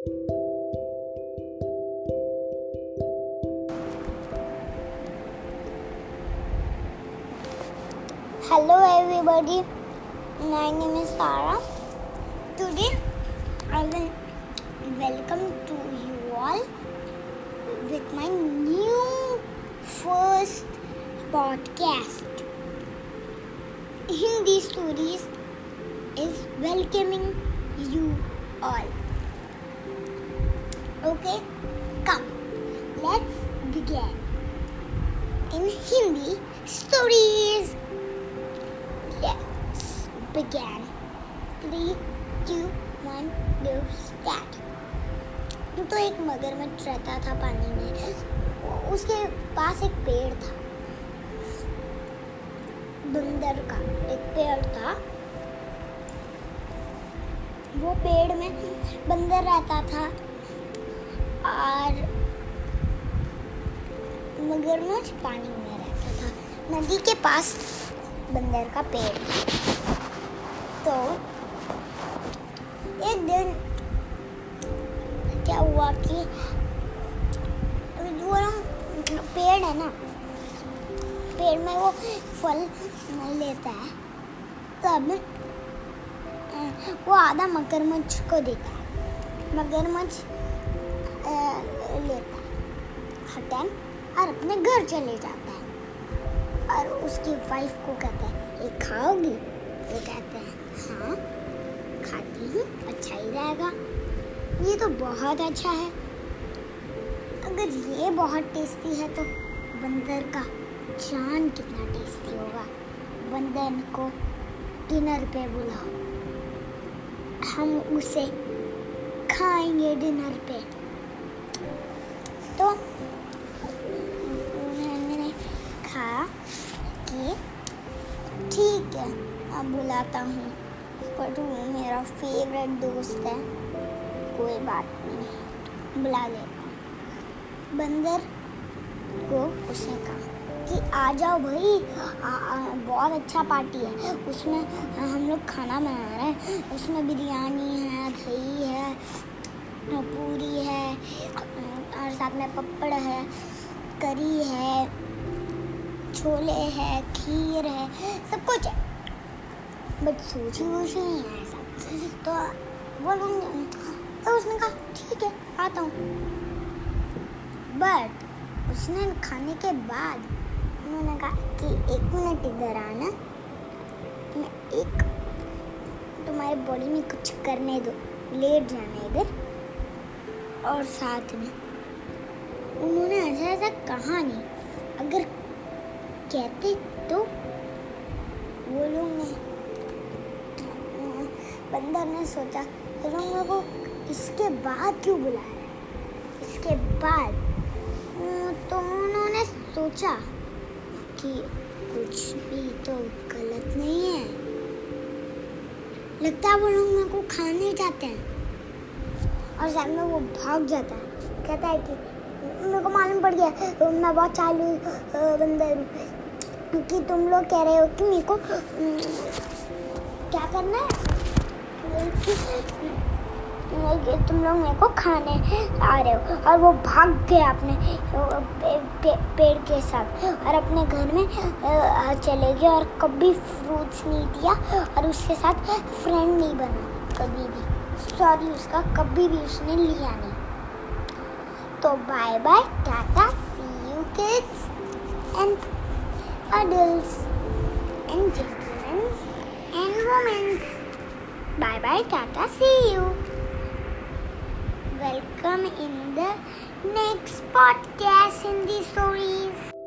Hello everybody, my name is Sarah. Today I will welcome to you all with my new first podcast. Hindi Stories is welcoming you all. Okay, come, let's begin. In Hindi stories. Let's begin. Three, two, one, go, start. तो एक मगरमच्छ रहता था पानी में उसके पास एक पेड़ था बंदर का एक पेड़ था वो पेड़ में बंदर रहता था और मगरमच्छ पानी में रहता था। नदी के पास बंदर का पेड़ तो एक दिन क्या हुआ कि वो ना पेड़ है ना, पेड़ में वो फल लेता है। तब वो आधा मगरमच्छ को देता है मगरमच्छ लेता है। हर और अपने घर चले जाता है। और उसकी वाइफ को कहता है, ये खाओगी? वो कहते हैं हाँ खाती हूँ अच्छा ही रहेगा। ये तो बहुत अच्छा है। अगर ये बहुत टेस्टी है तो बंदर का जान कितना टेस्टी होगा। बंदर को डिनर पे बुलाओ। हम उसे खाएँगे डिनर पे। है। अब बुलाता हूँ। पर तू मेरा फेवरेट दोस्त है। कोई बात नहीं। बुला लेता हूँ। बंदर को उसने कहा कि आ जाओ भाई। बहुत अच्छा पार्टी है। उसमें हम लोग खाना बना रहे हैं। उसमें बिरयानी है, दही है, पूरी है, और साथ में पपड़ है, करी है, छोले है, खीर है, सब कुछ है। बट सोची वोची नहीं है ऐसा तो बोलो तो उसने कहा ठीक है आता हूँ बट उसने खाने के बाद उन्होंने कहा कि एक मिनट इधर आना। मैं एक, तुम्हारे बॉडी में कुछ करने दो। लेट जाना इधर। और साथ में, उन्होंने ऐसा ऐसा कहा नहीं। अगर कहते तो वो लोग बंदर ने सोचा तो लोग को इसके बाद क्यों बुलाया इसके बाद? तो उन्होंने सोचा कि कुछ भी तो गलत नहीं है। लगता है वो लोग मेरे को खाने जाते हैं। और में वो भाग जाता है। कहता है कि, मेरे को मालूम पड़ गया तो मैं बहुत चालू बंदर कि तुम लोग कह रहे हो कि मेरे को क्या करना है? कि तुम लोग मेरे को खाने आ रहे हो। और वो भाग गए अपने पेड़ के साथ। और अपने घर में चले गए और कभी फ्रूट्स नहीं दिया और उसके साथ फ्रेंड नहीं बना कभी भी। सॉरी उसका कभी भी उसने लिया नहीं। तो bye bye tata see you kids and adults and gentlemen and women. Bye bye, Tata, see you. Welcome in the next podcast in the stories.